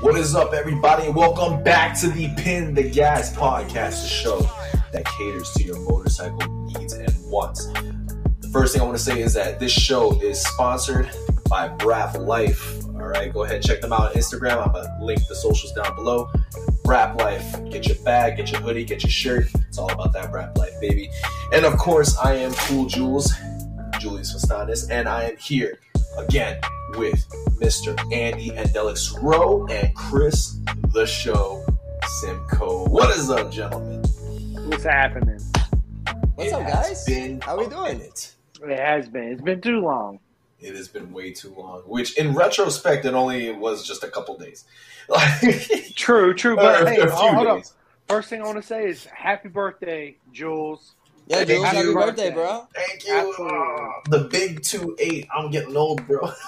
What is up, everybody? Welcome back to the Pin the Gas podcast, the show that caters to your motorcycle needs and wants. The first thing I want to say is that this show is sponsored by Brap Life. All right, go ahead, and check them out on Instagram. I'm gonna link the socials down below. Brap Life. Get your bag, get your hoodie, get your shirt. It's all about that Brap Life, baby. And of course, I am Cool Jules, Julius Fastanis, and I am here again with Mr. Andy and Andelix Rowe and Chris the Show Simcoe. What is up, gentlemen? What's happening? What's It up, has guys? Been How we doing? minute. It has been. It's been too long. It has been way too long. Which, in retrospect, it only was just a couple days. True, true. or But a hey, few hold, hold up. days. First thing I want to say is happy birthday, Jules. Yeah, Thank Jules, you. happy birthday, Birthday. bro. Thank you. Absolutely. Ah, the big two eight. I'm getting old, bro.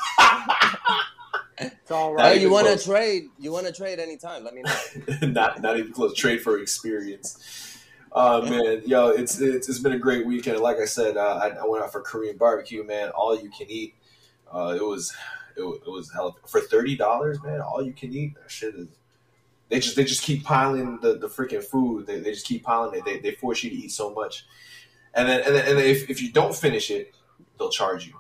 It's all Not Hey, you want to trade? You want to trade anytime? Let me know. not not even close. Trade for experience. Uh, man, yo, it's, it's it's been a great weekend. Like I said, uh, I, I went out for Korean barbecue, man. All you can eat. Uh, it was it, was- it was hell for thirty dollars, man. All you can eat. That shit is. They just they just keep piling the, the freaking food. They, they just keep piling it. They, they force you to eat so much, and then and then, and then if, if you don't finish it, they'll charge you.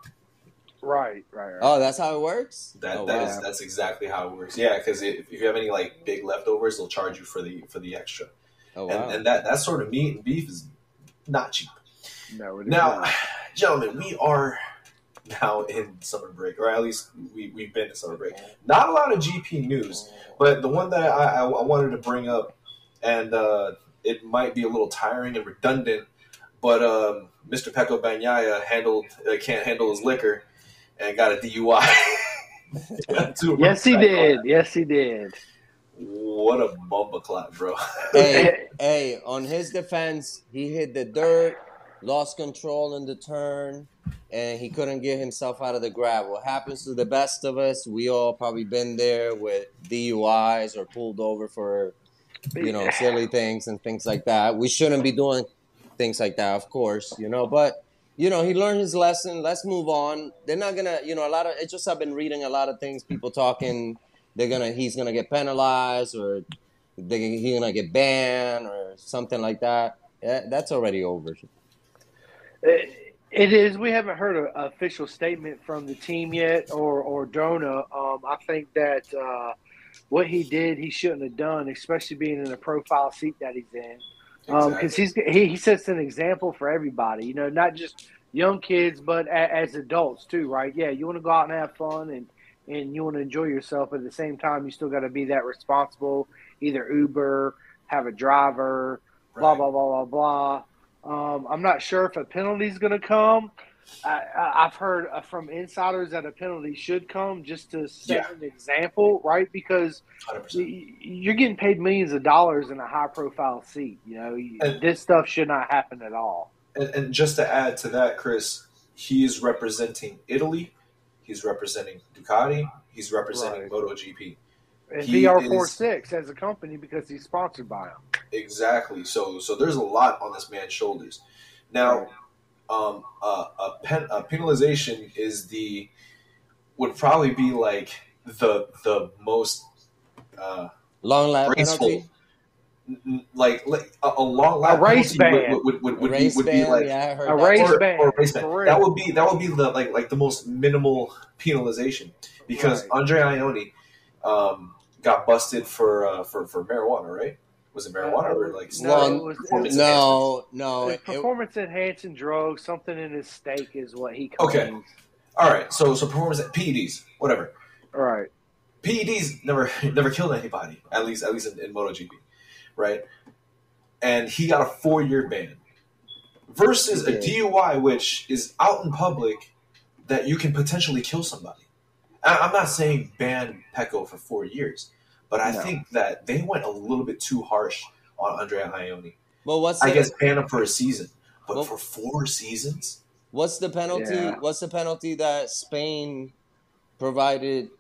Right, right, right. Oh, that's how it works. That oh, that is- wow. that's exactly how it works. Yeah, because if, if you have any like big leftovers, they'll charge you for the for the extra. Oh wow. and, and that that sort of meat and beef is not cheap. no, it is Now, not. gentlemen, we are now in summer break, or at least we we've been in summer break. Not a lot of GP news, but the one that I, I, I wanted to bring up, and uh, it might be a little tiring and redundant, but um, Mr. Pecco Bagnaia handled uh, can't handle his liquor and got a DUI. Yes, he months back on did. Yes, he did. What a bumbleclap, bro. hey, hey, on his defense, he hit the dirt, lost control in the turn, and he couldn't get himself out of the grab. What happens to the best of us? We all probably been there with DUIs or pulled over for you know silly things and things like that. We shouldn't be doing things like that, of course, you know. But you know, he learned his lesson. Let's move on. They're not gonna, you know, a lot of. It's just I've been reading a lot of things. People talking. They're gonna. He's gonna get penalized, or they, he's gonna get banned, or something like that. Yeah, that's already over. It- it is. We haven't heard an official statement from the team yet, or or Dorna. Um, I think that uh, what he did, he shouldn't have done, especially being in a profile seat that he's in. Because Exactly. he's he, he sets an example for everybody. You know, not just young kids, but a, as adults too, right? Yeah, you want to go out and have fun and and you want to enjoy yourself, but at the same time, you still got to be that responsible. Either Uber, have a driver, blah blah blah blah blah. Um, I'm not sure if a penalty is going to come. I, I've heard uh, from insiders that a penalty should come just to set Yeah. an example, right? Because 100%. you're getting paid millions of dollars in a high profile seat. You know, And- this stuff should not happen at all. And, and just to add to that, Chris, he is representing Italy. He's representing Ducati. He's representing Right. MotoGP. And He VR46 as a company because he's sponsored by them. Exactly. So so there's a lot on this man's shoulders. Now, um, uh, a, pen, a penalization is the would probably be like the the most uh, Long lap graceful. penalty. n- n- Like, like a, a long lap race penalty ban. would, would, would, would, be, race would be like yeah, A that. race or, ban, or a race ban. That would be that would be the like like the most minimal penalization because Right. Andre Iannone um, got busted for uh, for for marijuana, right? Was it marijuana or like no, Well, it was, performance No, no. it was it- it- performance enhancing drugs, something in his steak is what he Okay. All right, so so performance PEDs, whatever. All right. PEDs never never killed anybody, at least at least in, in MotoGP, right? And he got a four year ban versus a DUI, which is out in public that you can potentially kill somebody. I- I'm not saying ban Pecco for four years, but I No. think that they went a little bit too harsh on Andrea Iannone. Well, what's I the, guess ban him for a season, but Well- for four seasons, what's the penalty? Yeah. What's the penalty that Spain provided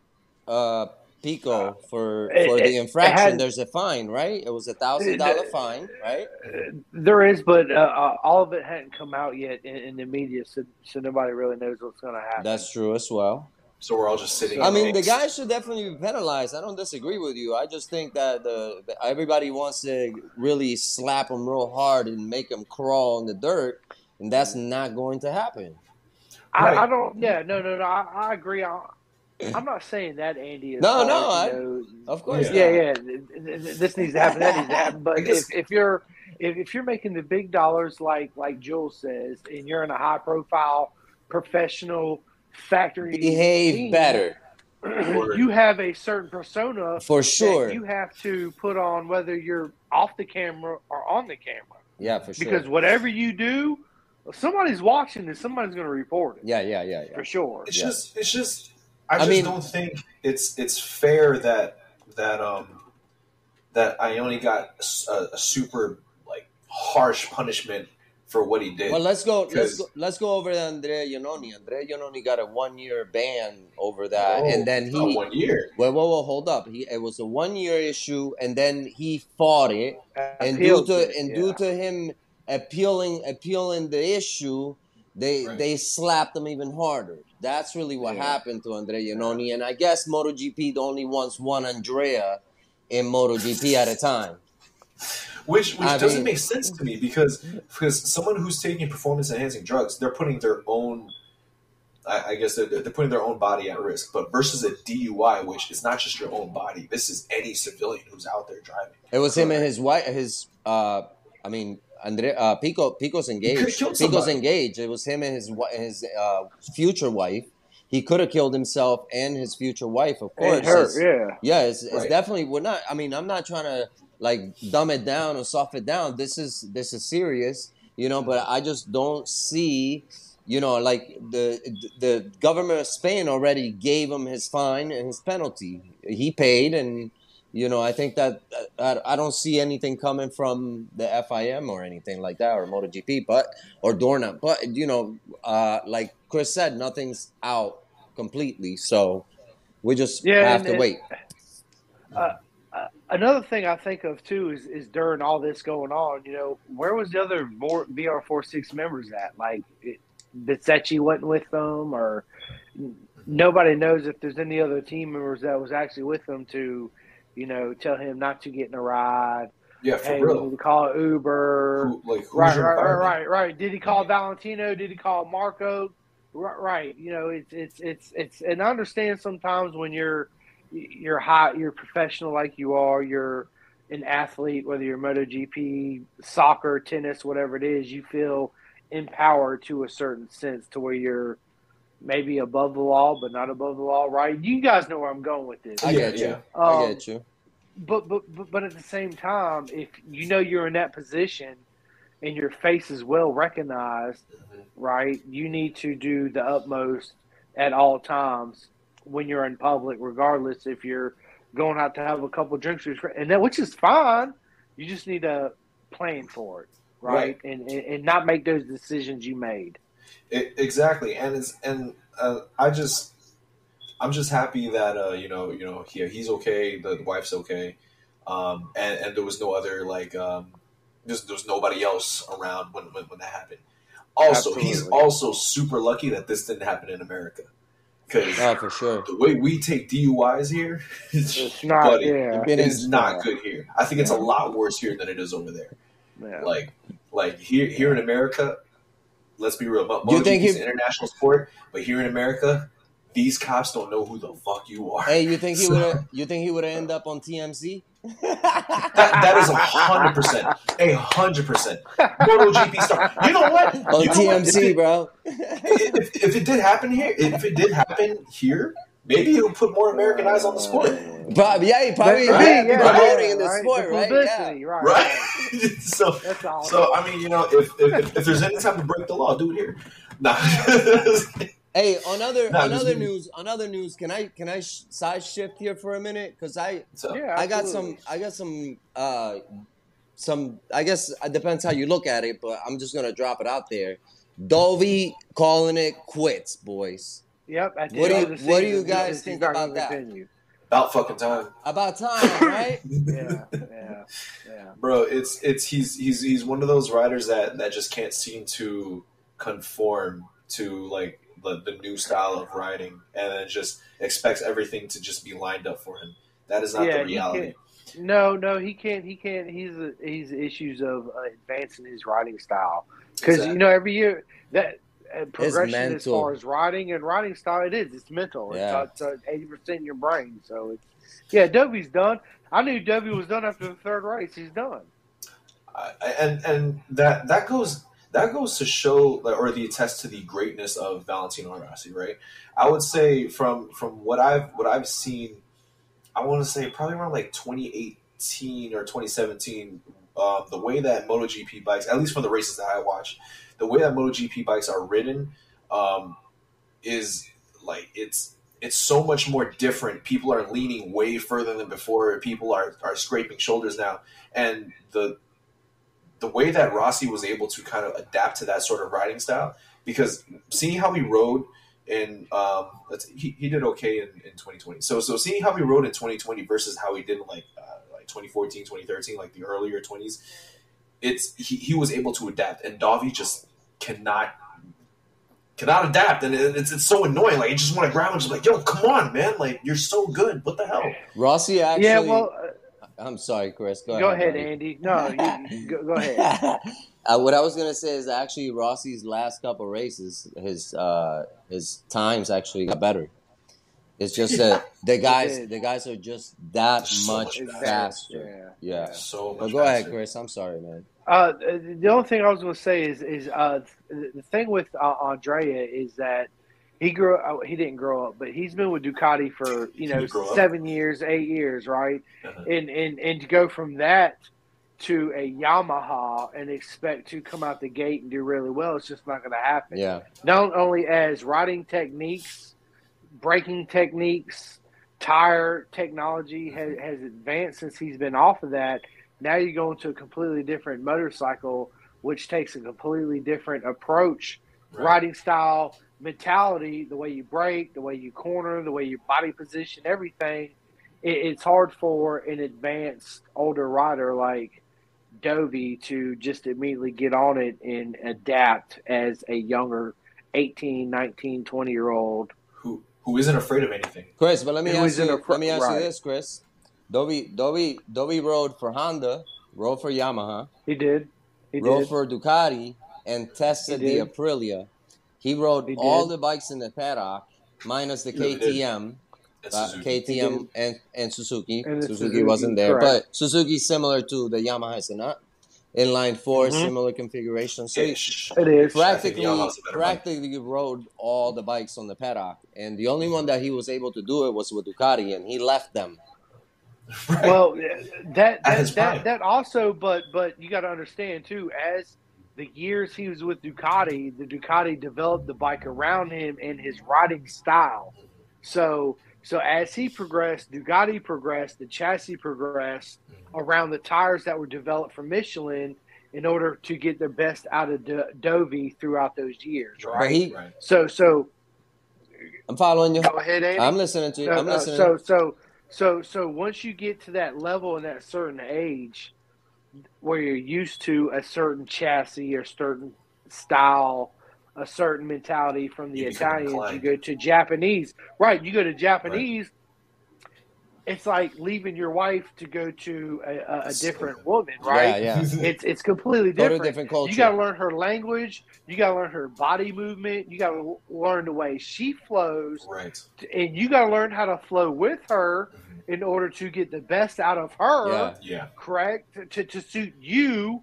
uh, Pecco for It- for it- the infraction? had- There's a fine, right? It was a thousand dollar fine, right? There is, but uh, uh, all of it hadn't come out yet in, in the media, so, so nobody really knows what's going to happen. That's true as well. So we're all just sitting. I in mean, the angst. guy should definitely be penalized. I don't disagree with you. I just think that the, the everybody wants to really slap him real hard and make him crawl in the dirt, and that's not going to happen. I, I don't. Yeah, no, no, no. I, I agree. I, I'm not saying that Andy. Is No, hard, no, I- know, Of course, Yeah. yeah, not. yeah. th- th- th- This needs to happen. That needs to happen. But if, if you're if, if you're making the big dollars, like like Jules says, and you're in a high profile professional factory, Behave team, better you have a certain persona for that sure. you have to put on whether you're off the camera or on the camera. Yeah, for sure. Because whatever you do, somebody's watching and somebody's going to report it yeah, yeah, yeah, yeah. for sure. It's Yeah. just, it's just. I I just mean- don't think it's it's fair that that um that Iannone got a, a super like harsh punishment for what he did. Well, let's go. Let's go. Let's go over to Andrea Iannone. Andrea Iannone got a one-year ban over that, Oh, and then not he. one year. Well, well, well, hold up. He it was a one-year issue, and then he fought it, and due to it, and yeah. due to him appealing appealing the issue, they Right. they slapped him even harder. That's really what Yeah. happened to Andrea Iannone, and I guess MotoGP only wants one Andrea in MotoGP at a time. Which which I doesn't mean- make sense to me because because someone who's taking performance enhancing drugs, they're putting their own. I, I guess they're, they're putting their own body at risk, but versus a DUI, which is not just your own body. This is any civilian who's out there driving. It was him and his wife. His, uh, I mean, Andre, uh, Pecco, Pecco's engaged. Pecco's engaged. It was him and his his uh, future wife. He could have killed himself and his future wife, of course. And her, It's- yeah. yeah, it's, it's definitely. We're not. I mean, I'm not trying to like dumb it down or soft it down. This is this is serious, you know. But I just don't see, you know, like the the government of Spain already gave him his fine and his penalty. He paid, and you know, I think that I, I don't see anything coming from the FIM or anything like that or MotoGP, but or Dorna. But you know, uh, like Chris said, nothing's out completely, so we just Yeah, have to and- wait. Another thing I think of too is, is during all this going on, you know, where was the other more VR46 members at? Like, it, wasn't with them, or nobody knows if there's any other team members that was actually with them to, you know, tell him not to get in a ride. Yeah, for Hey, real. need to call Uber. Who, like Right, right, right, right, right. Did he call Valentino? Did he call Marco? Right, right. You know, it's it's it's it's, and I understand sometimes when you're you're high, you're professional like you are, you're an athlete, whether you're MotoGP, soccer, tennis, whatever it is, you feel empowered to a certain sense to where you're maybe above the law, but not above the law, right? You guys know where I'm going with this. I Yeah, get you. yeah. I Um, get you. but, but but but at the same time, if you know you're in that position and your face is well recognized, Mhm. right? You need to do the utmost at all times when you're in public, regardless if you're going out to have a couple drinks with your friend, and that which is fine. You just need to plan for it, right? And, and and not make those decisions you made. It, exactly, and it's and uh, I just I'm just happy that uh, you know you know he, he's okay, the, the wife's okay, um, and and there was no other like um, there's there was nobody else around when when, when that happened. Also, he's also super lucky that this didn't happen in America because Oh, for sure. the way we take DUIs here, It's not, buddy, yeah, It it is is not good here. I think it's a lot worse here than it is over there. yeah. Like like here here in America, let's be real. Mo- Do you think MotoGP is an international sport, but here in America, these cops don't know who the fuck you are. Hey, you think he So- would? You think he would end up on TMZ? That, that is a hundred percent, a hundred percent. MotoGP star. You know what? on You know what? If TMZ, it- bro. If, if it did happen here, if it did happen here, maybe it'll put more American eyes on the sport, But yeah, he probably But- yeah, yeah, promoting yeah, in the right? sport, The right? Yeah. right? right? so, so I mean, you know, if if, if there's any time to break the law, do it here. Nah. Hey, on other No, on other news, on other news, can I can I sh- side shift here for a minute? Because I so, yeah, I got some I got some uh some I guess it depends how you look at it, but I'm just gonna drop it out there. Dovey calling it quits, boys. Yep. At What do you- of the what do you guys think about that? continue. about fucking time. About time, right? Yeah, yeah, yeah. bro it's it's he's he's he's one of those riders that that just can't seem to conform to like the, the new style of riding and then just expects everything to just be lined up for him. That is not Yeah, the reality. No, no, he can't. He can't. He's he's issues of uh, advancing his riding style because Exactly. you know every year that uh, progression as far as riding and riding style it is. It's mental. Yeah. It's eighty percent in your brain. So it's yeah. Dovey's done. I knew Dovey was done after the third race. He's done. I- and and that that goes that goes to show or the attest to the greatness of Valentino Rossi, right? I would say from from what I've what I've seen, I want to say probably around like 2018 or 2017, um, the way that MotoGP bikes, at least from the races that I watch, the way that MotoGP bikes are ridden, um, is like it's it's so much more different. People are leaning way further than before. People are are scraping shoulders now, and the the way that Rossi was able to kind of adapt to that sort of riding style, because seeing how he rode in, um, let's, he, he did okay in, in 2020. So so seeing how he rode in 2020 versus how he did in like uh, like 2014, 2013, like the earlier 20s, it's he, he was able to adapt, and Dovi just cannot cannot adapt, and it- it's it's so annoying. Like you just want to grab him, just like yo, come on, man, like you're so good. What the hell? Rossi actually. yeah. Well, uh, I'm sorry, Chris. Go, go, ahead. ahead. Andy. No, you, you- go, go ahead. uh, what I was gonna say is actually Rossi's last couple races, his uh, his times actually got better. It's just that the guys, the guys are just that So much much faster. Yeah. Yeah. So much. But go ahead. Chris. I'm sorry, man. Uh, the only thing I was going to say is is uh, the thing with uh, Andrea is that he grew uh, he didn't grow up, but he's been with Ducati for you know He grew up. seven years, eight years, right? Uh-huh. And and and to go from that to a Yamaha and expect to come out the gate and do really well, it's just not going to happen. Yeah. Not only as riding techniques, braking techniques, tire technology has, has advanced since he's been off of that. Now you go into a completely different motorcycle, which takes a completely different approach, Right. riding style, mentality, the way you break, the way you corner, the way you body position, everything. It, it's hard for an advanced older rider like Dovey to just immediately get on it and adapt as a younger 18, 19, 20 year old. Who who isn't afraid of anything? Chris, but let me It ask you. a fr- let me ask you this, Chris. Dovi, Dovi, Dovi rode for Honda, rode for Yamaha, He did. He rode did. for Ducati, and tested the. Aprilia. He rode He all the bikes in the paddock, minus the he. KTM, uh, KTM and, and Suzuki. And Suzuki, Suzuki, wasn't there, correct. but Suzuki's similar to the Yamaha, is it not? Inline 4 Mhm. similar configuration. So he Ish. It is. I think practically, Yamaha's bike. practically rode all the bikes on the paddock, and the only one that he was able to do it was with Ducati, and he left them. Right. Well, that that, that that also, but but you got to understand too, as the years he was with Ducati, the Ducati developed the bike around him and his riding style. So so as he progressed, Ducati progressed, the chassis progressed around the tires that were developed for Michelin in order to get the best out of Do- Dovey throughout those years, right? he, right. So so I'm following you. go ahead, Andy. I'm listening to you. I'm no, listening. So so so so once you get to that level and that certain age where you're used to a certain chassis or certain style, a certain mentality from the You Italians, you go to Japanese. Right, you go to Japanese. It's like leaving your wife to go to a, a, a different woman, right? yeah. yeah. It's it's completely Go to different. a different culture. You got to learn her language. You got to learn her body movement. You got to learn the way she flows right. and you got to learn how to flow with her Mhm. in order to get the best out of her Yeah. Yeah. correct to, to, to suit you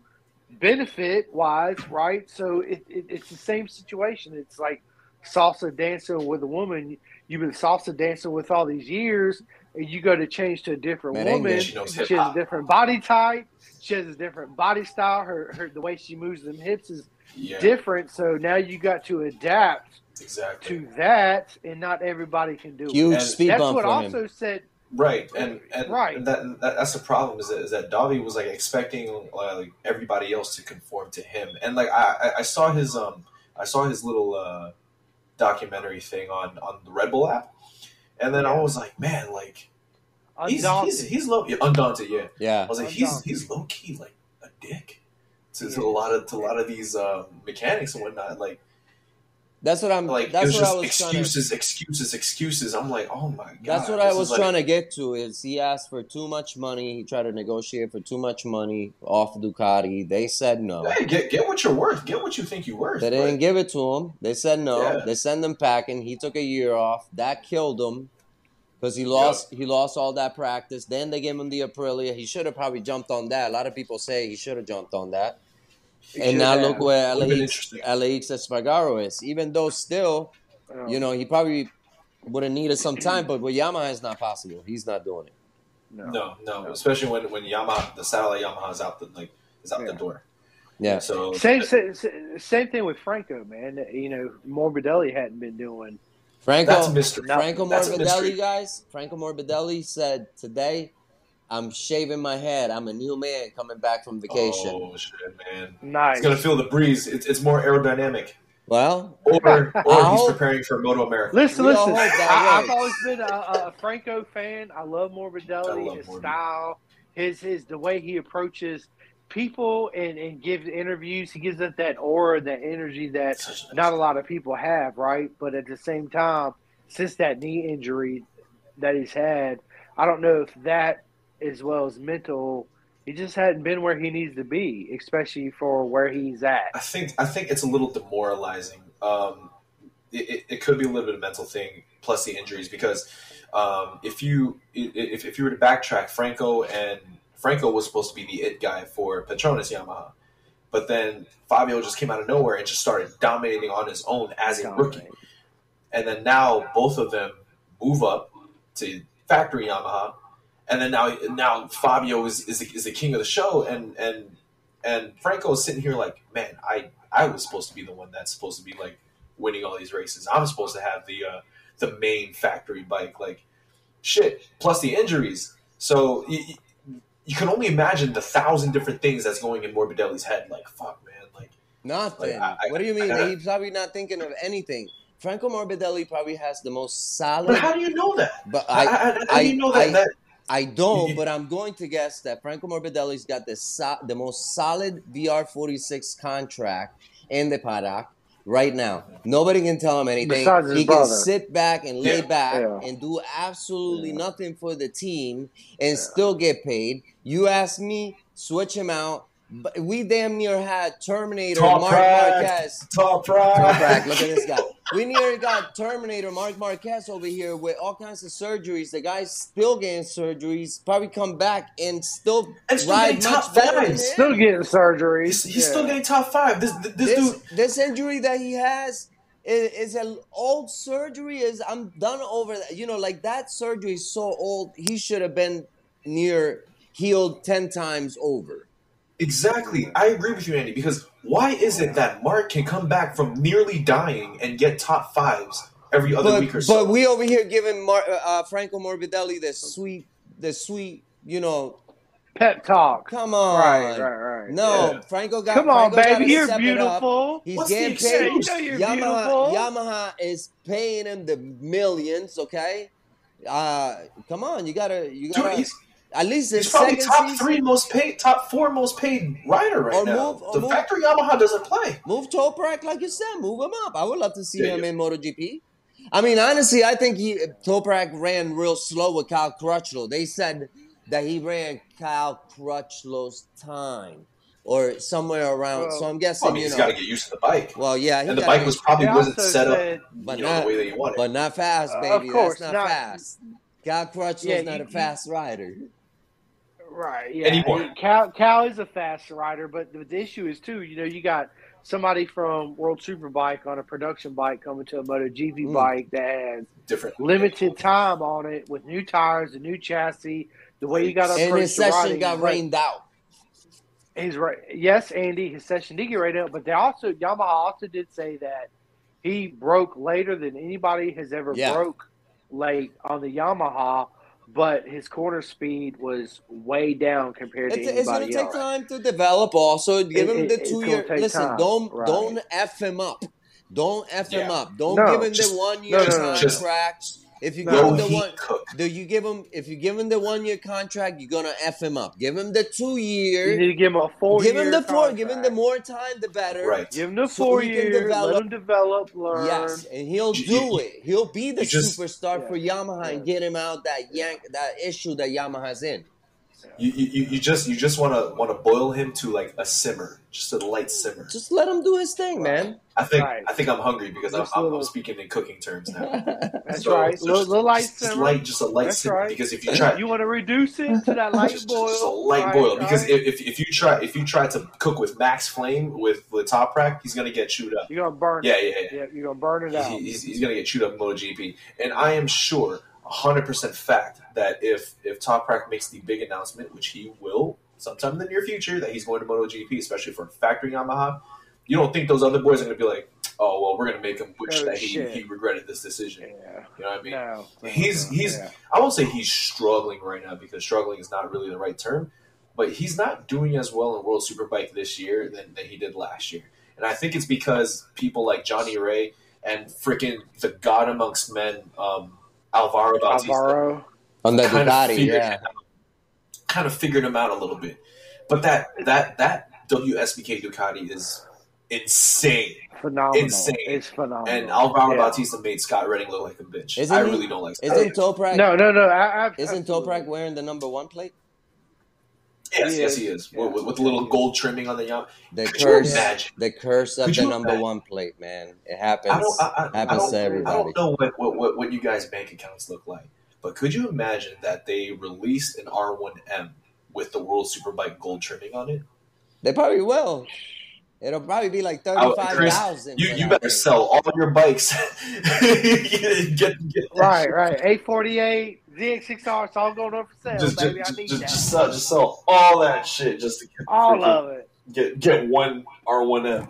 benefit wise right so it, it, it's the same situation it's like salsa dancing with a woman you've been salsa dancing with all these years and you go to change to a different Merengue. woman She knows she has a different body type she has a different body style her, her the way she moves them hips is Yeah. different so now you got to adapt Exactly. to that and not everybody can do it Huge And speed that's bump what for also him. said Right, and and, Right. that, that that's the problem is that is that Dovi was like expecting uh, like everybody else to conform to him, and like I I- I saw his um I saw his little uh documentary thing on on the Red Bull app, and then I was like, man, like he's undaunted. he's, he's low, yeah, undaunted, yeah. Yeah. I was like, he's Undaunted. he's low key like a dick to, to a lot of to a lot of these um, mechanics and whatnot. Like That's what I'm. Like that's what just I was trying to. excuses, excuses, excuses. I'm like, oh my god. That's what I was is like- trying to get to. Is he asked for too much money? He tried to negotiate for too much money off Ducati. They said no. Hey, get get what you're worth. Get what you think you're worth. They didn't give it to him. They said no. Yeah. They sent him packing. He took a year off. That killed him because he lost. He lost all that practice. Then they gave him the Aprilia. He should have probably jumped on that. A lot of people say he should have jumped on that. He and now have. look where Would've been Aleix, Espargaro is. Even though still, Oh. you know, he probably would have needed some time. But with Yamaha, it's not possible. He's not doing it. no. No, no, especially when when Yamaha, the satellite Yamaha is out the like is out the door. Yeah. So Same, same same thing with Franco, man. You know, Morbidelli hadn't been doing. Franco, that's a mystery. Franco That's a mystery. Morbidelli, guys. Franco Morbidelli said today, "I'm shaving my head. I'm a new man coming back from vacation." Oh shit, man! Nice. It's gonna feel the breeze. It's, it's more aerodynamic. Well, Or or he's preparing for Moto America. Listen, We listen. I, I've always been a, a Franco fan. I love Morbidelli, I love his Morbi. style, his his the way he approaches people and, and gives interviews. He gives it that aura, that energy that Such a- not a lot of people have, right? But at the same time, since that knee injury that he's had, I don't know if that as well as mental, he just hadn't been where he needs to be, especially for where he's at. I think I think it's a little demoralizing. Um, it, it, it could be a little bit of a mental thing, plus the injuries. Because um, if you if, if you were to backtrack, Franco and Franco was supposed to be the it guy for Petronas Yamaha, but then Fabio just came out of nowhere and just started dominating on his own as a rookie. And then now both of them move up to factory Yamaha, and then now now Fabio is is the, is the king of the show, and and and Franco is sitting here like, man, I I was supposed to be the one that's supposed to be like winning all these races. I'm supposed to have the uh, the main factory bike, like shit. Plus the injuries, so you, you can only imagine the thousand different things that's going in Morbidelli's head. Like, fuck, man, like. nothing. Like, I- what do you mean? He's probably not thinking of anything. Franco Morbidelli probably has the most solid. But how do you know that? But I, I, I, how do you know that? I- that I don't, but I'm going to guess that Franco Morbidelli's got the so- the most solid VR46 contract in the paddock right now. Nobody can tell him anything. Besides his he can brother. sit back and lay Yeah. back Yeah. and do absolutely Yeah. nothing for the team and still get paid. You ask me, switch him out. But we damn near had Terminator Top Mark track. Marquez. top Tom right. Bragg, look at this guy. We near got Terminator Mark Marquez over here with all kinds of surgeries. The guy's still getting surgeries. Probably come back and still And still ride getting much top better than Still getting surgery. He's, he's still getting top five. This this, this dude. this injury that he has is, is an old surgery. Is I'm done over that. You know, like that surgery is so old. He should have been near healed ten times over. Exactly. I agree with you, Andy, because why is it that Mark can come back from nearly dying and get top fives every other But, week or so? but we over here giving Mar- uh, Franco Morbidelli the sweet, the sweet, you know, Pep talk. Come on. Right, right, right. No, Yeah. Franco got. Come on, Franco baby. You're step it up. beautiful. He's What's the getting excuse? paid. You know you're Yamaha, beautiful. Yamaha is paying him the millions. Okay, uh, come on, you gotta, you gotta. he's, at least he's probably top season, three most paid, top four most paid rider right Or now. move- or the move- factory Yamaha doesn't play. Move Toprak like you said, move him up. I would love to see Yeah, him yeah. in MotoGP. I mean, honestly, I think he Toprak ran real slow with Kyle Crutchlow. They said that he ran Kyle Crutchlow's time or somewhere around. Well, so I'm guessing, Well, I mean, you he's know. got to get used to the bike, well, yeah, and the bike was probably wasn't also set said- up, But know, not- the way that you wanted. but not fast, Uh, baby. of course, That's not, not- fast. Kyle Crutchlow's Yeah, not you- a fast rider. Right. Yeah. Anymore. Cal, Cal is a fast rider, but the, the issue is too. You know, you got somebody from World Superbike on a production bike coming to a MotoGP Mm. bike that has Different limited time on it with new tires, a new chassis, the way you got to And approach his session riding. got Right. rained out. He's right. Yes, Andy, his session did get right up, but they also Yamaha also did say that he broke later than anybody has ever Yeah. broke late on the Yamaha, but his corner speed was way down compared to It's, it's gonna anybody take else. time to develop. Also, give It- him the it's two gonna year. Listen, time. don't Right. don't f him up. Don't f him up. Don't No, give him just- the one year no, no, no. Just- contract. If you No, give him the one, cook? do you give him if you give him the one year contract, you're gonna f him up. Give him the two You need to give him a four. Give him the four. Give him the more time, the better. Right. Give him the so four he can years. develop- Let him develop, learn. Yes, and he'll do you- it. He'll be the you just- superstar Yeah. for Yamaha and get him out that yank that issue that Yamaha's in. You, you, you just you just want to want to boil him to like a simmer, just a light simmer. Just let him do his thing, man. I think Right. I think I'm hungry because I'm, Just a I'm, I'm speaking in cooking terms now. That's So- right. so little, just, little light just, just simmer. light, just a light That's simmer. right. Because if you try, You want to reduce it to that light just, boil. just a light right, boil. Because right? if, if, if you try if you try to cook with max flame with the top rack, he's gonna get chewed up. you're gonna burn Yeah, yeah, yeah. Yeah, you're gonna burn it out. He- he's, he's going to get chewed up in MotoGP. And I am sure, 100% fact, that if if Toprak makes the big announcement, which he will sometime in the near future, that he's going to MotoGP, especially for factory Yamaha, you don't think those other boys are going to be like, oh, well, we're going to make him wish Oh, that he, shit. he regretted this decision. Yeah. You know what I mean? No. He's- he's- yeah. I won't say he's struggling right now because struggling is not really the right term, but he's not doing as well in World Superbike this year than, than he did last year. And I think it's because people like Johnny Rea and freaking the god amongst men, um, Alvaro Bautista, Alvaro. On the kind of Ducati, figured yeah. him out, kind of figured him out a little bit. But that that that WSBK Ducati is insane, Phenomenal. Insane. It's phenomenal. and Alvaro Yeah. Bautista made Scott Redding look like a bitch. Isn't I he- really don't like. Scott Isn't Redding. Toprak? No, no, no. I, I, Isn't absolutely. Toprak wearing the number one plate? Yes, He yes, is. he is. Yeah. With, with the little gold trimming on the yam. The Could you curse, imagine? the curse of Could the number imagine? one plate, man. It happens. I don't, I, I, I happens don't, to I don't know what, what, what, what you guys' bank accounts look like, but could you imagine that they released an R1M with the World Superbike gold trimming on it? They probably will. It'll probably be like oh, I- thirty-five You, you better sell all your bikes. get, get that Right, right. A forty eight, ZX6R, it's all going up for sale, Just, baby. just, I need just, that. just sell, just sell all that shit just to get, all freaking- of it. get get one R1M.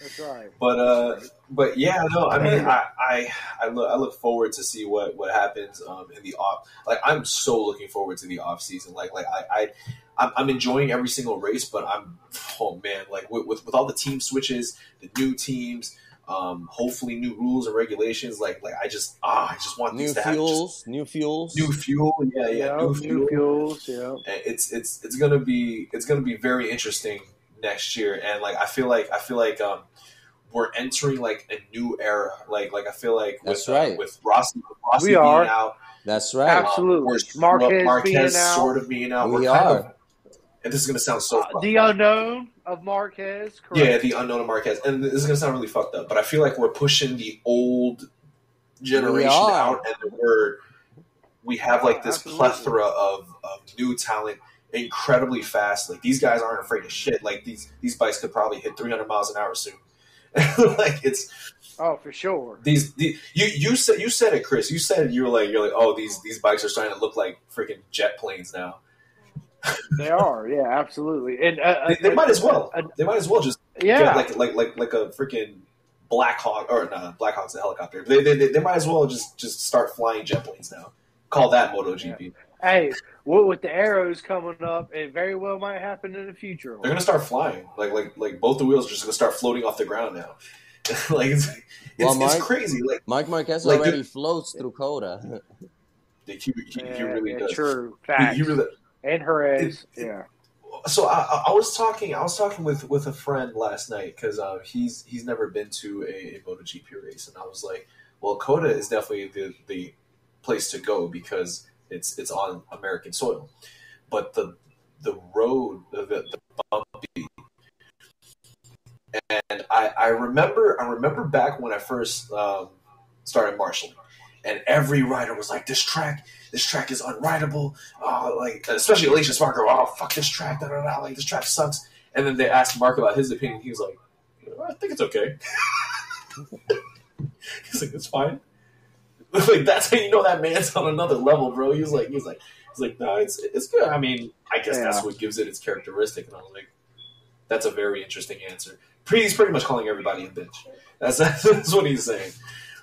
That's right. But uh, but yeah, no, I mean, I I, I look I look forward to see what what happens um in the off. Like I'm so looking forward to the off season. Like like I I I'm, I'm enjoying every single race, but I'm oh man, like with with, with all the team switches, the new teams. Um, hopefully new rules and regulations. Like, like I just, ah, I just want new these to have just fuels, new fuels. new fuel. Yeah, yeah, new fuel. fuels, yeah. And it's it's it's gonna be it's gonna be very interesting next year and like i feel like i feel like um we're entering like a new era like like i feel like with That's right. uh, with rossi, rossi We being are. out That's right. Absolutely. we're Marquez marquez being out. sort of being out We we're kind of and this is gonna sound so Uh, fucked the up. unknown of Marquez, correct? yeah the unknown of marquez and this is gonna sound really fucked up but i feel like we're pushing the old generation out and we're we have like this Absolutely. plethora of, of new talent incredibly fast. Like these guys aren't afraid of shit. Like these these bikes could probably hit 300 miles an hour soon. like it's Oh, for sure. these the, you you said you said it, Chris. You said you were like you're like oh these these bikes are starting to look like freaking jet planes now. They are, yeah, absolutely. And uh, They, they uh, might as well. uh, They might as well just yeah, get like like like like a freaking Black Hawk or no Black Hawk's a helicopter. They, they, they, they might as well just just start flying jet planes now. Call that MotoGP. hey, with, with the arrows coming up, it very well might happen in the future. They're gonna start flying. Like like like both the wheels are just gonna start floating off the ground now. like it's it's, Well, it's crazy. Like, Mark Marquez Like, already floats through COTA. he, he, he Yeah, really yeah, does. True, He, he really. And Jerez, It- yeah. So I, I- I was talking. I was talking with with a friend last night because uh, he's he's never been to a, a MotoGP race, and I was like, well, COTA is definitely the the place to go because it's it's on American soil, but the the road the, the bumpy. And I, I remember I remember back when I first um, started marshaling, and every rider was like, "This track, this track is unrideable." Oh, uh, like especially Aleix Espargaro. Oh, fuck this track! Da, da, da, like this track sucks. And then they asked Mark about his opinion. He was like, uh, "I think it's okay." He's like, "It's fine." like that's how you know that man's on another level, bro. He's like, he's like, he's like, no, it's it's good. I mean, I guess that's what gives it its characteristic. And I was like, that's a very interesting answer. He's pretty much calling everybody a bitch. That's that's what he's saying.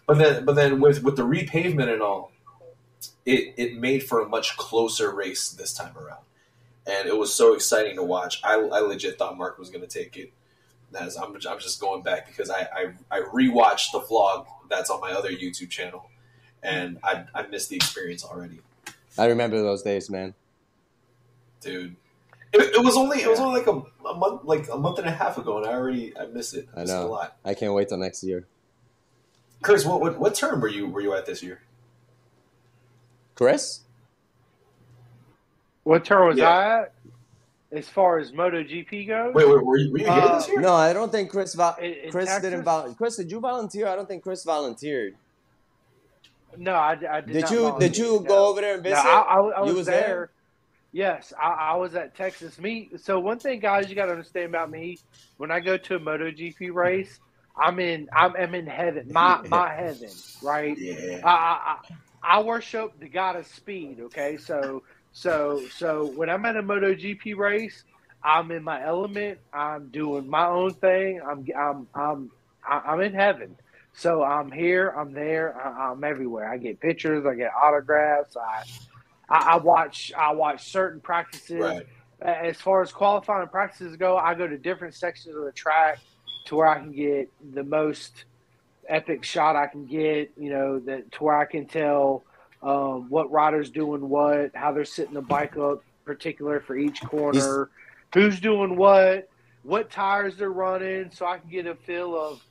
But then, but then with with the repavement and all, it it made for a much closer race this time around, and it was so exciting to watch. I, I legit thought Mark was going to take it. As I'm, I'm just going back because I, I I rewatched the vlog that's on my other YouTube channel, and I I missed the experience already, I remember those days, man. dude. It, it was only it was only like a, a month like a month and a half ago, and I already I miss it. I I it a know. lot. I can't wait till next year. Chris, what, what what term were you were you at this year? Chris? What term was Yeah. I at? As far as MotoGP goes, Wait, wait were you, were you here Uh, this year? No, I don't think Chris. Vo- In- in Chris didn't Texas? vol- Chris, did you volunteer? I don't think Chris volunteered. no, I, I did. Did not you? volunteer, Did you no. go over there and No, visit? I, I, I You was, was there. there? Yes, I, I was at Texas meet. So one thing, guys, you got to understand about me: when I go to a MotoGP race, I'm in. I'm, I'm in heaven. My my heaven, right? Yeah. I, I I worship the god of speed. Okay, so so so when I'm at a MotoGP race, I'm in my element. I'm doing my own thing. I'm I'm I'm I'm in heaven. So I'm here. I'm there. I'm everywhere. I get pictures. I get autographs. I I, I watch I watch certain practices. Right. As far as qualifying practices go, I go to different sections of the track to where I can get the most epic shot I can get. You know, that to where I can tell um, what riders doing what, how they're sitting the bike up, particular for each corner, who's doing what, what tires they're running, so I can get a feel of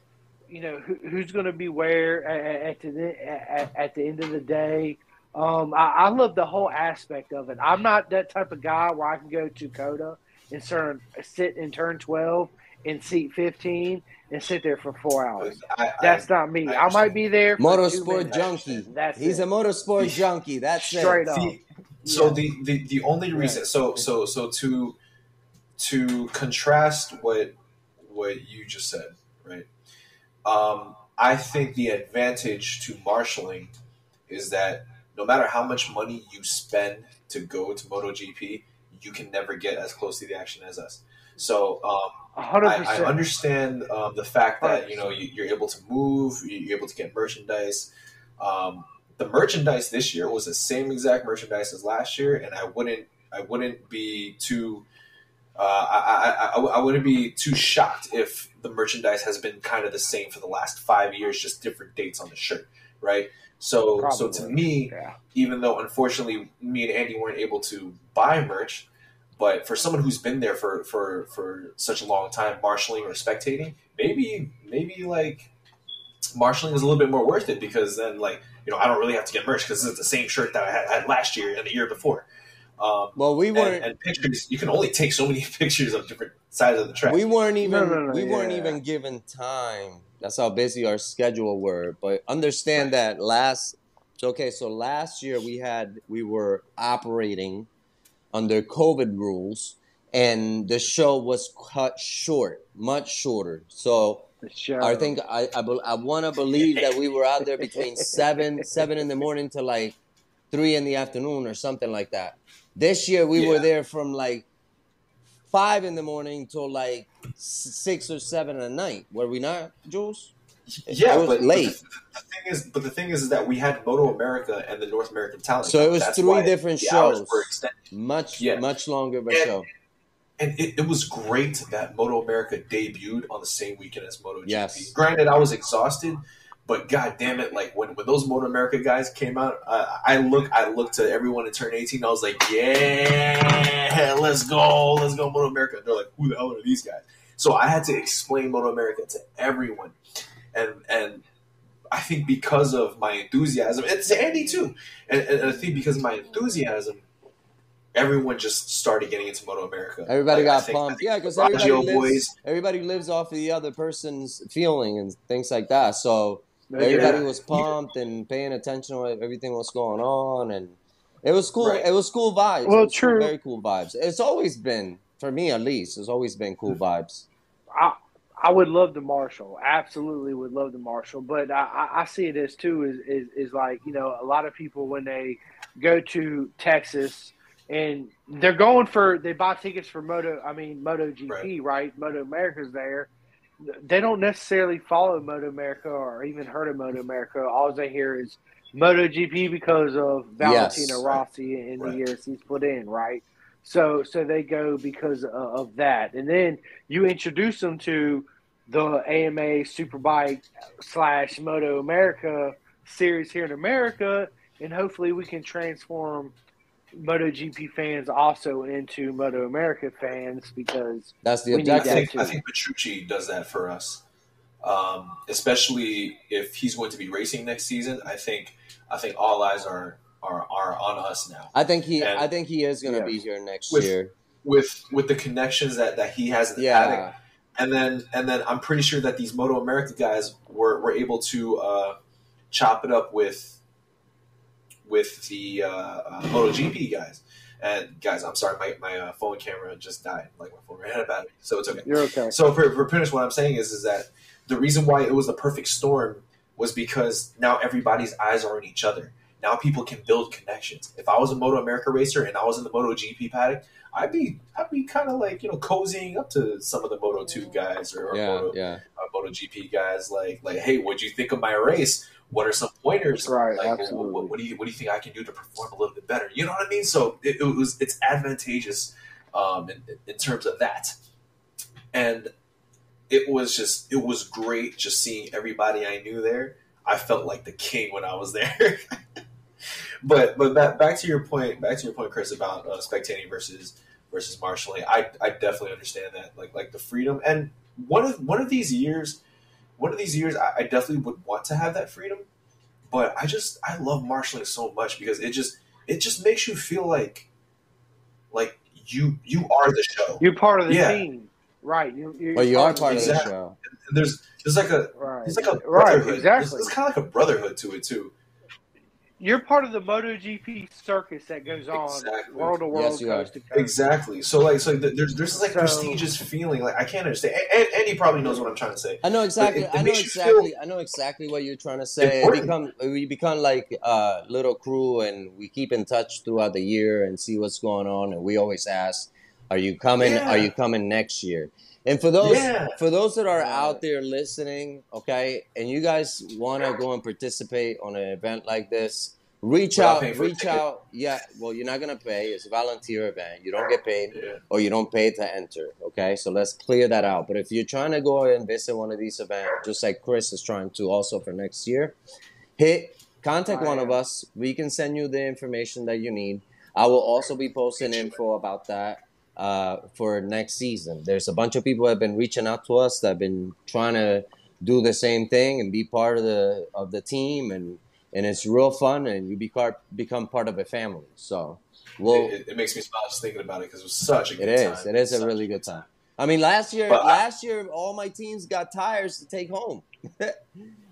you know who, who's going to be where at, at the at, at the end of the day. Um, I, I love the whole aspect of it. I'm not that type of guy where I can go to COTA and turn, sit in turn 12 in seat 15 and sit there for four hours. I, I, That's not me. I I, might be there. For Motorsport minutes. junkie. That's He's it. a motorsport junkie. That's Straight it. up. See, so Yeah. the, the the only reason so so so to to contrast what what you just said right um i think the advantage to marshaling is that no matter how much money you spend to go to MotoGP, you can never get as close to the action as us. So um, I, I understand um, the fact that you know you, you're able to move, you- you're able to get merchandise. Um, the merchandise this year was the same exact merchandise as last year, and I wouldn't I wouldn't be too uh, I, I, I, I wouldn't be too shocked if the merchandise has been kind of the same for the last five years, just different dates on the shirt, right? So so to me, Yeah. even though unfortunately me and Andy weren't able to buy merch, but for someone who's been there for for for such a long time, marshaling or spectating, maybe maybe like marshaling is a little bit more worth it because then like you know I don't really have to get merch because it's the same shirt that I had, had last year and the year before. Um, Well, we weren't. and pictures, you can only take so many pictures of different sides of the track. We weren't even. No, no, no, we weren't even given time. That's how busy our schedule were. But understand that last. So okay, so last year we had we were operating under COVID rules, and the show was cut short, much shorter. So I think I I, I want to believe that we were out there between seven seven in the morning to like three in the afternoon or something like that. This year we were there from like five in the morning till like six or seven at night. Were we not, Jules? Yeah, but late. But the, the thing is, but the thing is, is that we had Moto America and the North American Talent. So it was That's three different shows. Much Yeah. much longer of a And- show. And it, it was great that Moto America debuted on the same weekend as MotoGP. Yes. Granted, I was exhausted, but god damn it, like when, when those Moto America guys came out, uh, I look I looked to everyone to turn eighteen. I was like, yeah, let's go, let's go Moto America. And they're like, who the hell are these guys? So I had to explain Moto America to everyone, and and I think because of my enthusiasm, and to Andy too, and, and I think because of my enthusiasm, everyone just started getting into Moto America. Everybody Like, got think- pumped. Yeah, because everybody lives, boys. everybody lives off of the other person's feeling and things like that. So Yeah. everybody was pumped and paying attention to everything was going on, and it was cool. Right. It was cool vibes. Well, It was cool- true. very cool vibes. It's always been for me, at least. It's always been cool vibes. I, I would love to marshal. Absolutely would love to marshal. But I, I, see it as too is, is is like you know a lot of people when they go to Texas and they're going for they buy tickets for Moto. I mean Moto GP, right? Moto America's there. They don't necessarily follow Moto America or even heard of Moto America. All they hear is Moto GP because of Valentino Yes. Rossi and the years he's put in, right? So so they go because of, of that, and then you introduce them to the AMA Superbike slash Moto America series here in America, and hopefully we can transform MotoGP fans also into Moto America fans because That's the We need I objective. think. I think Petrucci does that for us, um, especially if he's going to be racing next season. I think I think all eyes are are, are on us now I think he. And- I think he is going to Yes. be here next With- year. with with the connections that, that he has in the paddock. And then and then I'm pretty sure that these Moto America guys were, were able to uh, chop it up with with the uh, uh, MotoGP guys. And guys, I'm sorry, my, my uh, phone camera just died. Like my phone ran out of battery, so it's okay. you're okay. So for, for finish, what I'm saying is is that the reason why it was the perfect storm was because now everybody's eyes are on each other. Now people can build connections. If I was a Moto America racer and I was in the Moto GP paddock, I'd be I'd be kind of like you know cozying up to some of the Moto Two guys or, or yeah, Moto yeah. uh, Moto GP guys. Like like hey, what'd you think of my race? What are some pointers? Right, Like, absolutely. what, what do you what do you think I can do to perform a little bit better? You know what I mean? So it, it was it's advantageous um, in, in terms of that, and it was just it was great just seeing everybody I knew there. I felt like the king when I was there. but but back back to your point, back to your point, Chris, about uh, spectating versus versus marshaling. I I definitely understand that, like like the freedom. And one of one of these years, one of these years, I, I definitely would want to have that freedom. But I just I love marshaling so much because it just it just makes you feel like like you you are the show. You're part of the Yeah. team, right? You, you're But you are of part of the Exactly. show. There's there's like a right. there's like a right, exactly. There's, there's kind of like a brotherhood to it too. You're part of the MotoGP circus that goes on Exactly. world to world, Yes, coast to coast. Exactly. So like so th- there's there's this like So- prestigious feeling. Like I can't understand. And, and he probably knows what I'm trying to say. I know exactly. it I know exactly. I know exactly what you're trying to say. It Important. become we become like a little crew, and we keep in touch throughout the year and see what's going on. And we always ask, "Are you coming? Yeah. Are you coming next year?" And for those Yeah. for those that are out there listening, okay, and you guys want to go and participate on an event like this, reach Without out. paying for a Reach out. Yeah. Well, you're not gonna pay. It's a volunteer event. You don't get paid Yeah. or you don't pay to enter. Okay, so let's clear that out. But if you're trying to go and visit one of these events, just like Chris is trying to also for next year, hit contact one of us. We can send you the information that you need. I will also be posting info about that uh, for next season. There's a bunch of people that have been reaching out to us that have been trying to do the same thing and be part of the of the team and and it's real fun and you become become part of a family. So we'll it, it, makes me smile just thinking about it because it was such a good it is. time. It is a really good time. I mean, last year, But I- last year, all my teams got tires to take home.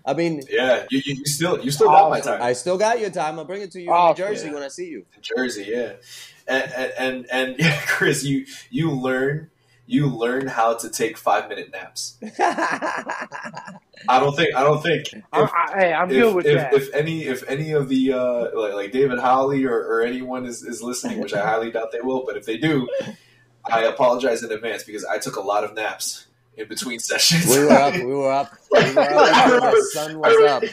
I mean, Yeah, you, you, you still you still got my time. I still got your time. I'll bring it to you in New Jersey Yeah. when I see you. in Jersey, yeah. And and and, and yeah, Chris, you you learn you learn how to take five minute naps. I don't think I don't think if, I, I, hey, I'm if, good with if, that. if any if any of the uh, like, like David Howley or, or anyone is, is listening, which I highly doubt they will, but if they do, I apologize in advance because I took a lot of naps in between sessions. we were up. We were up. We were up. until the sun was up.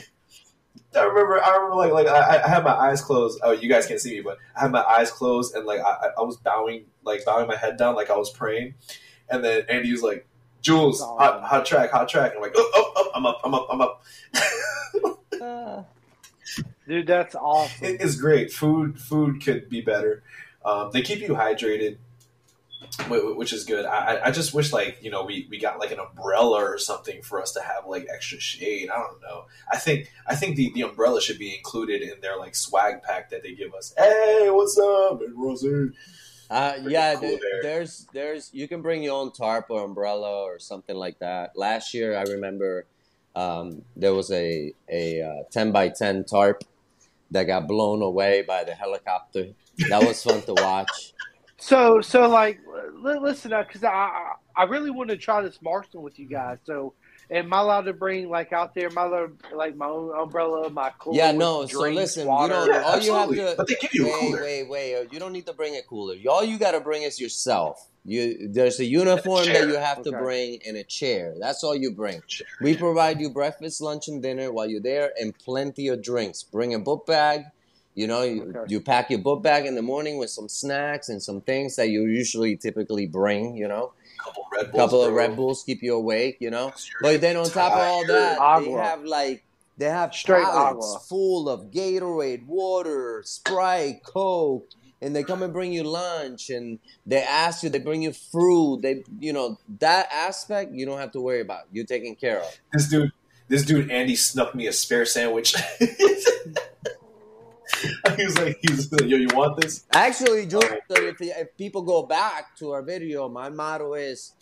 I remember, I remember, like, like I, I had my eyes closed. Oh, you guys can't see me, but I had my eyes closed and like I, I- I was bowing, like bowing my head down, like I was praying. And then Andy was like, "Jules, hot, hot track, hot track." And I'm like, "Oh, oh, oh, I'm up, I'm up, I'm up." Uh, Dude, that's awesome. it is great. Food, food could be better. Um, they keep you hydrated, which is good. I, I- just wish, like, you know, we, we got like an umbrella or something for us to have like extra shade. I don't know. I think I think the, the umbrella should be included in their like swag pack that they give us. Hey, what's up, and Rosie? uh, yeah, cool there. there's there's you can bring your own tarp or umbrella or something like that. Last year, I remember um, there was a a uh, ten by ten tarp that got blown away by the helicopter. That was fun to watch. So, so like, listen up, because I, I I really want to try this Marston with you guys. So, am I allowed to bring like out there my little, like my own umbrella, my cooler? Yeah, with no, so drinks, listen, you water? don't- Yeah, all you have to- but they give you a wait, cooler. wait, wait! uh, You don't need to bring a cooler. All you got to bring is yourself. You there's a uniform chair. that you have to bring and a chair. That's all you bring. Chair. We provide you breakfast, lunch, and dinner while you're there, and plenty of drinks. Bring a book bag. You know, you, Okay. you pack your book bag in the morning with some snacks and some things that you usually typically bring. You know, couple Red a Bulls. couple of. Red Bulls keep you awake. You know, but then on top of all tired. that, they have like They have Straight pallets agua. full of Gatorade, water, Sprite, Coke, and they come and bring you lunch, and they ask you, they bring you fruit. They, you know, that aspect you don't have to worry about. You're taken care of. This dude, this dude Andy snuck me a spare sandwich. he was like, he was like, yo, you want this? Actually, Drew, Alright. if, if people go back to our video, my motto is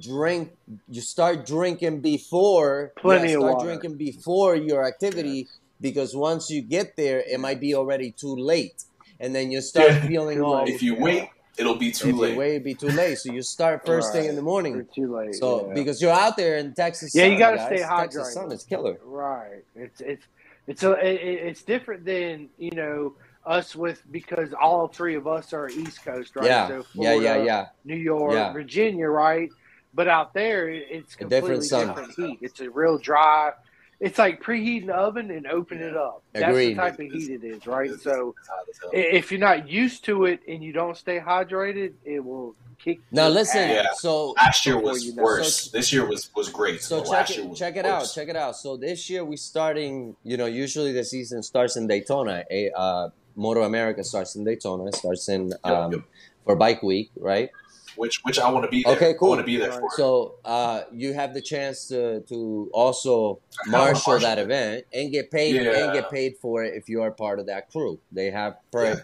drink. You start drinking before. Plenty yeah, of start water. drinking before your activity because once you get there, it might be already too late, and then you start Yeah. feeling Too all. If you wait, it'll be too if late. you wait, it'd be too late. So you start first thing in the Or morning. too late. So yeah. because you're out there in Texas, Yeah, you gotta guys. stay Texas hydrated. sun is killer. Right. It's it's it's a it, it- it's different than you know us with because all three of us are East Coast, right? Yeah, So yeah, yeah, yeah. New York, Yeah. Virginia, right? But out there, it- it's A completely different different, heat. It's a real dry. It's like preheating the oven and open it up. That's Agreed. the type of heat it is, right? It's- So it's hot as hell. i- if you're not used to it and you don't stay hydrated, it will kick. Now your listen. ass. Yeah. So Last year was you know. worse. So- this year was was great. So but check last it, was check it out, check it out. So this year we're starting, you know, usually the season starts in Daytona. A uh, Moto America starts in Daytona. Starts in um, yep. for Bike Week, right? Which which I want to be there. Okay, cool. I want to be there Right. for. So uh, you have the chance to to also marshal marshal that it. event and get paid Yeah. and get paid for it if you are part of that crew. They have per, Yeah,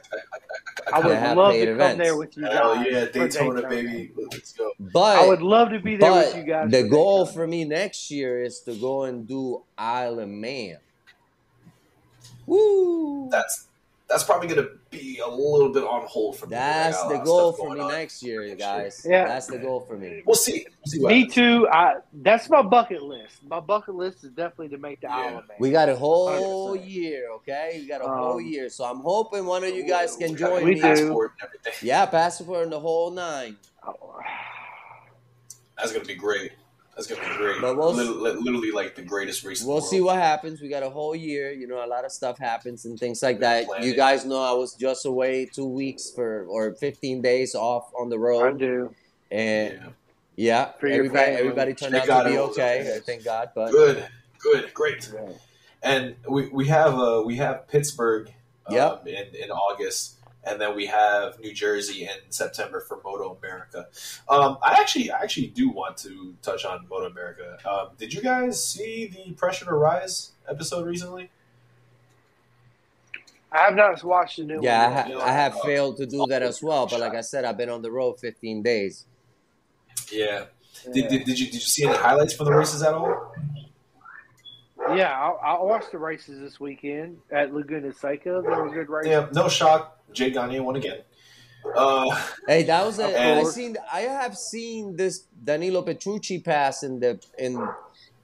I They would love paid to events. come there with you guys. Hell yeah, for Daytona, baby. Let's go. but I would love to be there but with you guys. the for goal Daytona. for me next year is to go and do Isle of Man. Woo! That's that's probably gonna be a little bit on hold for me. That's I got a the goal for me on. next year, next guys. Yeah. That's the goal for me. We'll see. We'll see Me happens. too. I, that's my bucket list. My bucket list is definitely to make the Yeah. Isle of Man. We got a whole 100%. year, okay? We got a Um, whole year. So I'm hoping one of you guys can We got join We me. do. passport and everything. Yeah, passport and the whole nine. That's gonna be great. That's gonna be great. But we'll- literally, literally like the greatest race. in the We'll world. see what happens. We got a whole year. You know, a lot of stuff happens and things like that. Plan You guys know I was just away two weeks for or 15 days off on the road. I road, do. and Yeah. yeah, For everybody family. everybody turned Thank out God to be okay. okay. Thank God, but Good, good, great. Yeah. And we, we have uh we have Pittsburgh um, Yep. in, in August, and then we have New Jersey in September for Moto America. Um, I actually I actually do want to touch on Moto America. Um, did you guys see the Pressure to Rise episode recently? I have not watched the new yeah, I, one. ha- yet. I have failed to do that as well. But like I said, I've been on the road 15 days. Yeah. Yeah. Did, did, did you did you see any highlights from the races at all? Yeah, I, I watched the races this weekend at Laguna Seca. They were good races. Yeah, no shock. Jay Gagne won again. Uh, Hey, that was a. And- I seen. I have seen this Danilo Petrucci pass in the in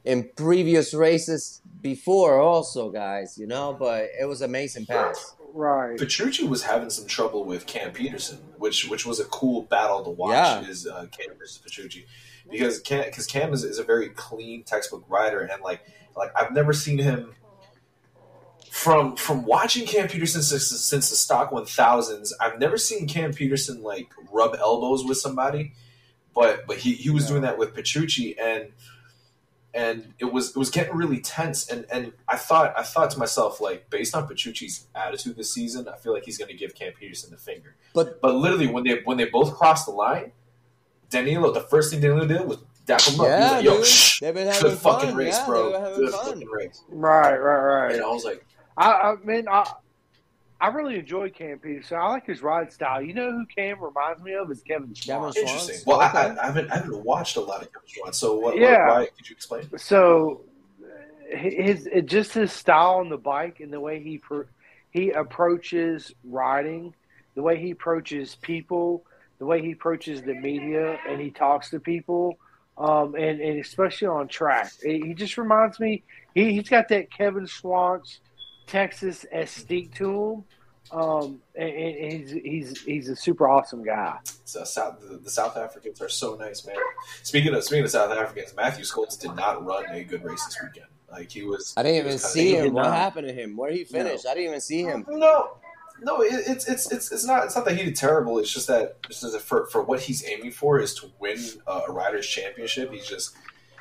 in previous races before, also, guys. You know, but it was amazing pass. Right. Petrucci was having some trouble with Cam Petersen, which which was a cool battle to watch. Yeah. Is uh, Cam versus Petrucci because Cam because Cam is, is a very clean textbook rider, and like like I've never seen him from from watching Cam Petersen since, since the stock one thousands. I've never seen Cam Petersen like rub elbows with somebody, but but he, he was doing that with Petrucci and. And it was it was getting really tense, and, and I thought I thought to myself like based on Petrucci's attitude this season, I feel like he's going to give Cam Petersen the finger. But But literally, when they when they both crossed the line, Danilo, the first thing Danilo did was dap him up. he was yeah, like, "Yo, shh, they've been good having fucking fun. race, yeah, bro. they were having Good fun. fucking race." Right, right, right. And I was like, I, I mean, I, I really enjoy Cam Petersen. I like his ride style. You know who Cam reminds me of is Kevin Kevin Schwantz. Schwantz. interesting. Well, I, Okay. I, I haven't I haven't watched a lot of Kevin Schwantz, so what? Yeah. What, why could you explain? So, his it, just his style on the bike and the way he pro, he approaches riding, the way he approaches people, the way he approaches the media, and he talks to people, um, and and especially on track, he he just reminds me. He he's got that Kevin Schwantz, Texas mystique to him. Um, and, and he's he's he's a super awesome guy. So South, the, the South Africans are so nice, man. Speaking of speaking of South Africans, Mathew Scholtz did not run a good race this weekend. Like he was, I didn't even was see him. What happened to him? Where he finished? I didn't even see him. No, no, it, it's it's it's it's not it's not that he did terrible. It's just that just as a, for for what he's aiming for is to win uh, a riders championship. He's just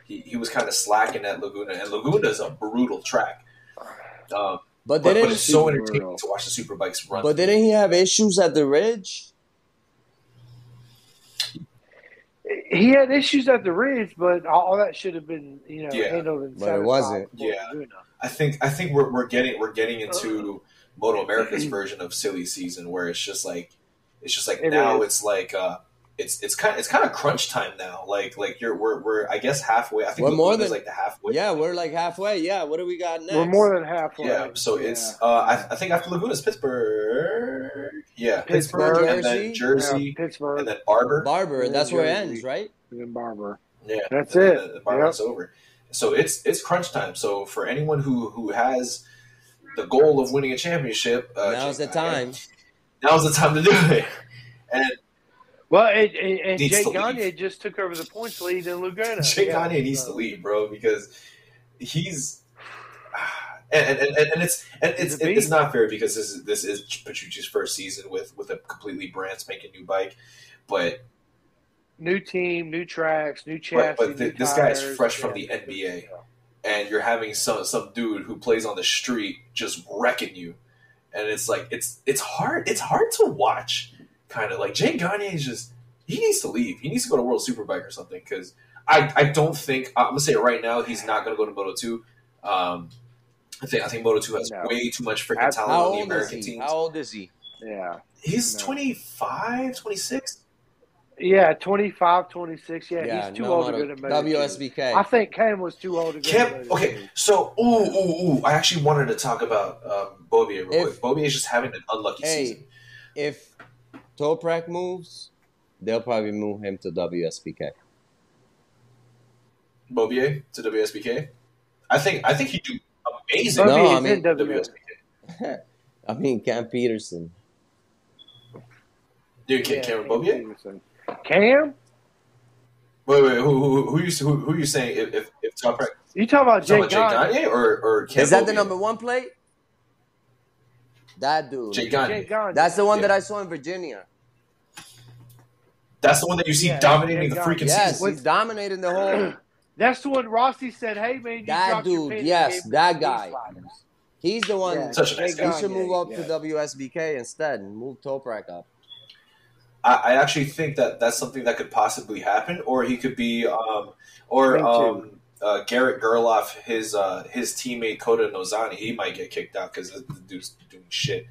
he, he was kind of slacking at Laguna, and Laguna is a brutal track. Um, But but, but didn't it's so entertaining real. to watch the super bikes run. but didn't he have issues at the ridge? He had issues at the ridge, but all, all that should have been you know Yeah. handled in But it wasn't. Yeah. Laguna. I think I think we're, we're getting we're getting into Moto America's version of silly season where it's just like it's just like It now is. it's like uh it's it's kind of it's kind of crunch time now like like you're we're, we're I guess halfway I think We're more Laguna's than- like the halfway Yeah, we're like halfway. Yeah, what do we got next? We're more than halfway. yeah so it's uh I, I think after Laguna's Pittsburgh yeah Pittsburgh, Pittsburgh, and Jersey. then Jersey Yeah, Pittsburgh and then Barber Barber. Yeah, That's where it ends, right? and then Barber. Yeah, That's and it. The, the bar Yep. is over. So it's it's crunch time. So for anyone who who has the goal of winning a championship, uh, Now's the Jake- time. Now's the time to do it. And Well, and, and, and Jake to. Gagne just took over the points lead in Laguna. Jake Yeah, Gagne needs to leave, bro, because he's and and, and, and it's and He's it's it's not fair because this is this is Petrucci's first season with with a completely brand spanking new bike, but New team, new tracks, new chassis. but new th- this guy is fresh from the NBA. And you're having some some dude who plays on the street just wrecking you, and it's like it's it's hard it's hard to watch. Kind of like Jay Gagne is just he needs to leave. He needs to go to World Superbike or something because I I don't think I'm gonna say it right now. He's not gonna go to Moto two. Um, I think I think Moto two has No. way too much freaking talent on the American team. How old is he? Yeah. He's No. 25, 26. Yeah, 25, 26. Yeah, Yeah, he's too no old to moto- go to Moto two. WSBK. I think Cam was too old to go to Camp, Moto okay, two. so ooh ooh ooh, I actually wanted to talk about um, Beaubier real If- quick. Beaubier is just having an unlucky Hey. season. if Toprak moves, they'll probably move him to WSBK. Beaubier to WSBK. I think I think he'd do amazing. No, Bobby I mean- in WSBK. I mean, Cam Petersen. Dude, Cam, yeah, Cameron Cam Beaubier. Petersen. Cam? Wait, wait, who who who you who, who you saying if if, if Top Rack You talking about talking Jake about Jay Gagne? Gagne or or Cam Is that the number one plate? That dude. Jay Gagne. Jake Gagne. That's the one Yeah. that I saw in Virginia. That's the one that you see Yeah, dominating the Gagne. freaking Yes, season. he's dominating the whole. That's the one Rossi said, hey, man, you That dropped your dude, yes, that guy. He's the one. Yeah, Such a nice guy. He should move up yeah. to WSBK instead and move Toprak up. I, I actually think that that's something that could possibly happen, or he could be, um, or um, uh, Garrett Gerloff, his uh, his teammate Kohta Nozane, he might get kicked out because the dude's doing shit.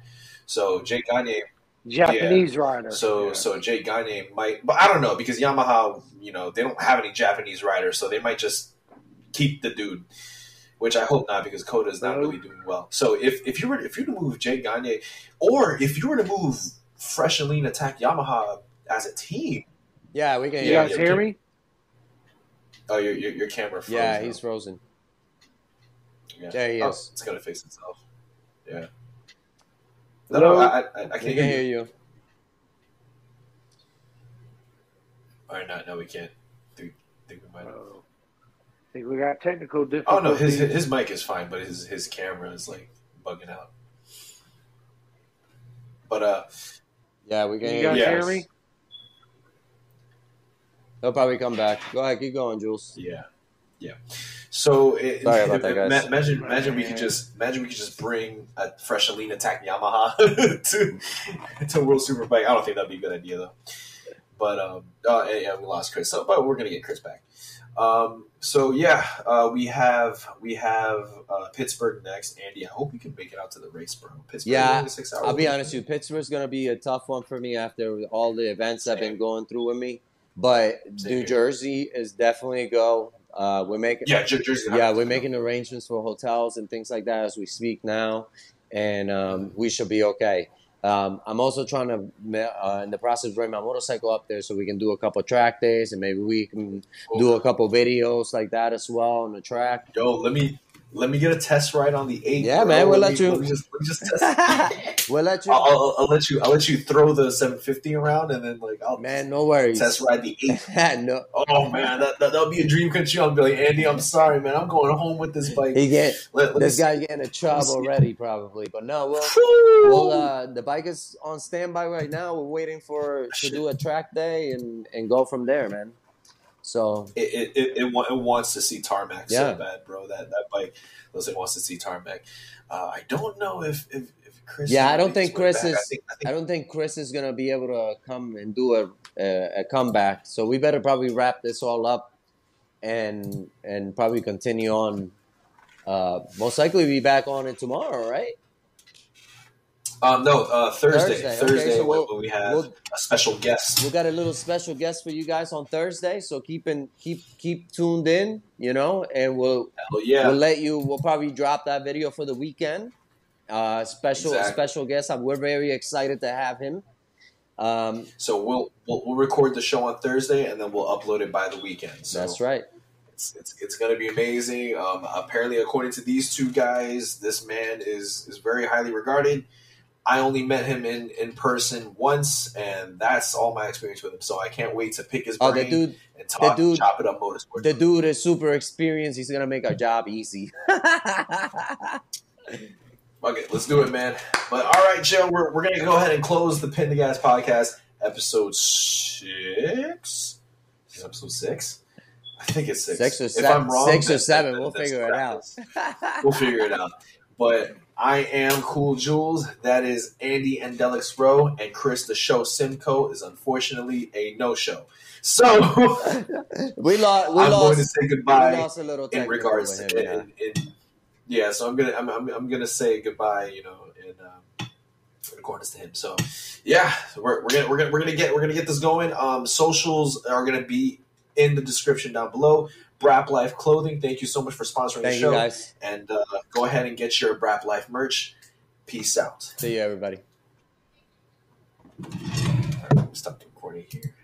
So Jake Gagne, Japanese rider. so Yeah. so Jay Gagne might, but I don't know because Yamaha, you know, they don't have any Japanese riders, so they might just keep the dude. Which I hope not, because Kota is not really doing well. So if, if you were if you were to move Jay Gagne, or if you were to move Fresh and Lean Attack Yamaha as a team, Yeah, we can you Yeah, hear guys hear me? Oh, your your, your camera. Froze Yeah, now. he's frozen. Yeah. There he Oh, is. it's gonna fix itself. Yeah. No, no, I, I, I can't can hear hear you. you. All right, no, no, we can't. Think, think we might. Oh. I think we got technical Oh no, his his mic is fine, but his his camera is like bugging out. But uh, Yeah, we can You hear guys you. Yeah. hear me? He'll probably come back. Go ahead, keep going, Jules. yeah, yeah. So it, Sorry about that, guys. ma- Imagine, imagine we could just imagine we could just bring a fresh lean attack Yamaha to to World Superbike. I don't think that'd be a good idea though. But um, uh, yeah, yeah, we lost Chris. So, but we're gonna get Chris back. Um, so yeah, uh, we have we have uh, Pittsburgh next. Andy, I hope you can make it out to the race, bro. Pittsburgh, Yeah, six hours. I'll be honest with you. Pittsburgh's going to be a tough one for me after all the events I've been going through with me. But Same New. Jersey is definitely a go. Uh, we're making Yeah, Jer- Jersey. yeah, we're making arrangements for hotels and things like that as we speak now, and um, we should be okay. Um, I'm also trying to uh, in the process bring my motorcycle up there so we can do a couple track days and maybe we can do a couple videos like that as well on the track. Yo, let me let me get a test ride on the eight. Yeah, bro. man, we'll let let me, you- Let me just, let me just test. we'll let you, I'll, I'll, I'll let you. I'll let you throw the 750 around, and then like I'll man. No worries. test ride the eight. no, Oh man, that that will be a dream come true. I'll be like Andy, I'm sorry, man. I'm going home with this bike. he get Let, this guy getting a see. already probably, but no, we'll. Well, uh, the bike is on standby right now. We're waiting for to do a track day and, and go from there, man. So it it, it, it, wants to see tarmac Yeah. so bad, bro. That that bike it wants to see tarmac. Uh, I don't know if if, if Chris. Yeah, I don't think Chris back. I is- think, I think I don't think Chris is gonna be able to come and do a, a a comeback. So we better probably wrap this all up and and probably continue on. Uh, most likely be back on it tomorrow, right? Um, no, uh, Thursday. Thursday, Thursday, okay, so we'll- when we have we'll- a special guest. We got a little special guest for you guys on Thursday, so keep in, keep keep tuned in, you know, and we'll Hell yeah, we'll let you. We'll probably drop that video for the weekend. Uh, special Exactly. special guest. We're very excited to have him. Um, so we'll, we'll we'll record the show on Thursday and then we'll upload it by the weekend. So that's right. It's it's, it's going to be amazing. Um, apparently, according to these two guys, this man is is very highly regarded. I only met him in in person once, and that's all my experience with him. So I can't wait to pick his oh, brain Oh, dude, and talk, dude- chop it up motorsports. the dude is super experienced. He's gonna make our job easy. Okay, let's do it, man. But all right, Joe, we're, we're gonna go ahead and close the Pin the Gas podcast, episode six. Is episode six? I think it's six. Six or If seven- I'm wrong, six or seven, then- we'll figure it us. We'll figure it out. But I am Cool Jules. That is Andy and Delix Row, and Chris the show Simcoe is unfortunately a no show. So we lost. We I'm going to lost. say We goodbye lost a little in regards to him, yeah. in, in, yeah. So I'm gonna I'm, I'm, I'm gonna say goodbye. You know, in, um, accordance to him. So yeah, we're, we're gonna we're gonna we're gonna get we're gonna get this going. Um, socials are gonna be in the description down below. Brap Life Clothing. Thank you so much for sponsoring the Thank show. you guys. And uh, go ahead and get your Brap Life merch. Peace out. See you, everybody. Right, stop recording here.